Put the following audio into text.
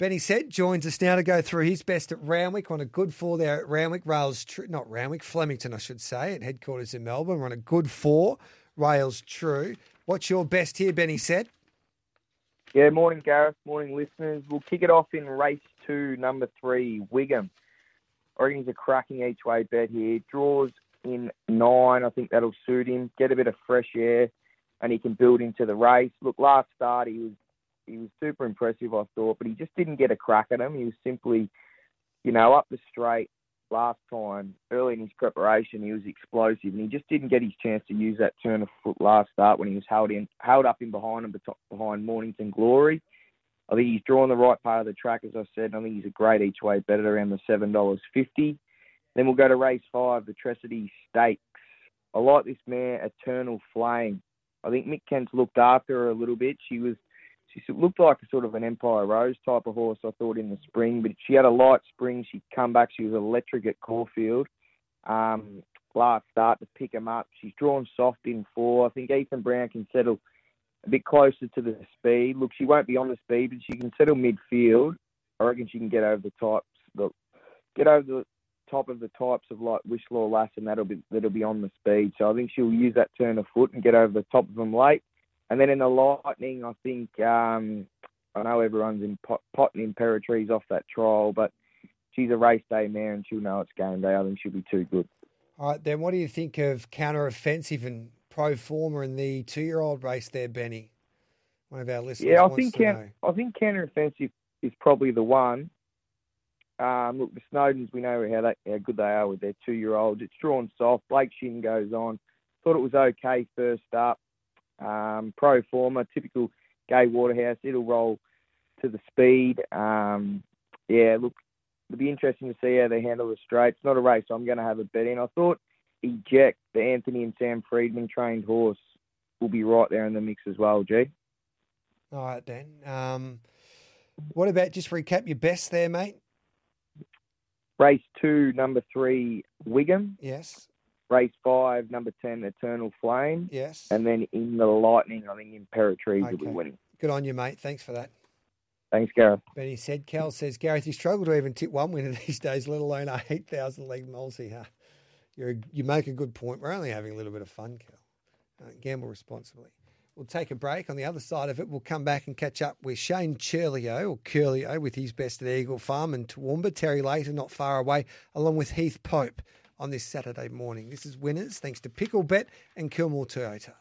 Benny Said joins us now to go through his best at Randwick on a good four there at Randwick. Rails, true, not Randwick, Flemington, I should say, at headquarters in Melbourne. We're on a good four. Rails true. What's your best here, Benny Said? Yeah, morning, Gareth. Morning, listeners. We'll kick it off in race two, number three, Wiggum. I a cracking each way bet here. Draws in nine. I think that'll suit him. Get a bit of fresh air, and he can build into the race. Look, last start he was he was super impressive, I thought, but he just didn't get a crack at him. He was simply, you know, up the straight last time. Early in his preparation, he was explosive, and he just didn't get his chance to use that turn of foot last start when he was held in, held up in behind him behind Mornington Glory. I think he's drawn the right part of the track, as I said. I think he's a great each way bet at around the seven dollars fifty. Then we'll go to race five, the Tresiddy Stakes. I like this mare, Eternal Flame. I think Mick Kent's looked after her a little bit. She was, she looked like a sort of an Empire Rose type of horse, I thought, in the spring, but she had a light spring. She'd come back. She was electric at Caulfield. Um, last start to pick him up. She's drawn soft in four. I think Ethan Brown can settle a bit closer to the speed. Look, she won't be on the speed, but she can settle midfield. I reckon she can get over the types, get over the top of the types of like Wishlaw Lass, and that'll be that'll be on the speed. So I think she'll use that turn of foot and get over the top of them late. And then in the lightning, I think um, I know everyone's in pot, potting Imperatrice off that trial, but she's a race day mare and she'll know it's game day. I think she'll be too good. All right, then what do you think of counter offensive and pro forma in the two year old race there, Benny? One of our listeners. Yeah, I think can, I think counter offensive is probably the one. Um, look, the Snowdens, we know how, how good they are with their two year olds. It's drawn soft. Blake Shinn goes on. Thought it was okay first up. Um, pro forma, typical Gay Waterhouse. It'll roll to the speed. Um, yeah, look, it'll be interesting to see how they handle the straight. It's not a race, so I'm going to have a bet in. I thought Eject, the Anthony and Sam Freedman trained horse, will be right there in the mix as well, G. All right, Dan. Um, what about just recap your best there, mate? Race two, number three, Wigan. Yes. Race five, number 10, Eternal Flame. Yes. And then in the Lightning, I think Imperatrice okay. will be winning. Good on you, mate. Thanks for that. Thanks, Gareth. Benny Said, Cal says, Gareth, you struggle to even tip one winner these days, let alone a 8,000 leg multi. Huh? You're a, you make a good point. We're only having a little bit of fun, Cal. Uh, gamble responsibly. We'll take a break. On the other side of it, we'll come back and catch up with Shane Churlio or Curlio with his best at Eagle Farm and Toowoomba. Terry Later, not far away, along with Heath Pope on this Saturday morning. This is Winners, thanks to Picklebet and Kilmore Toyota.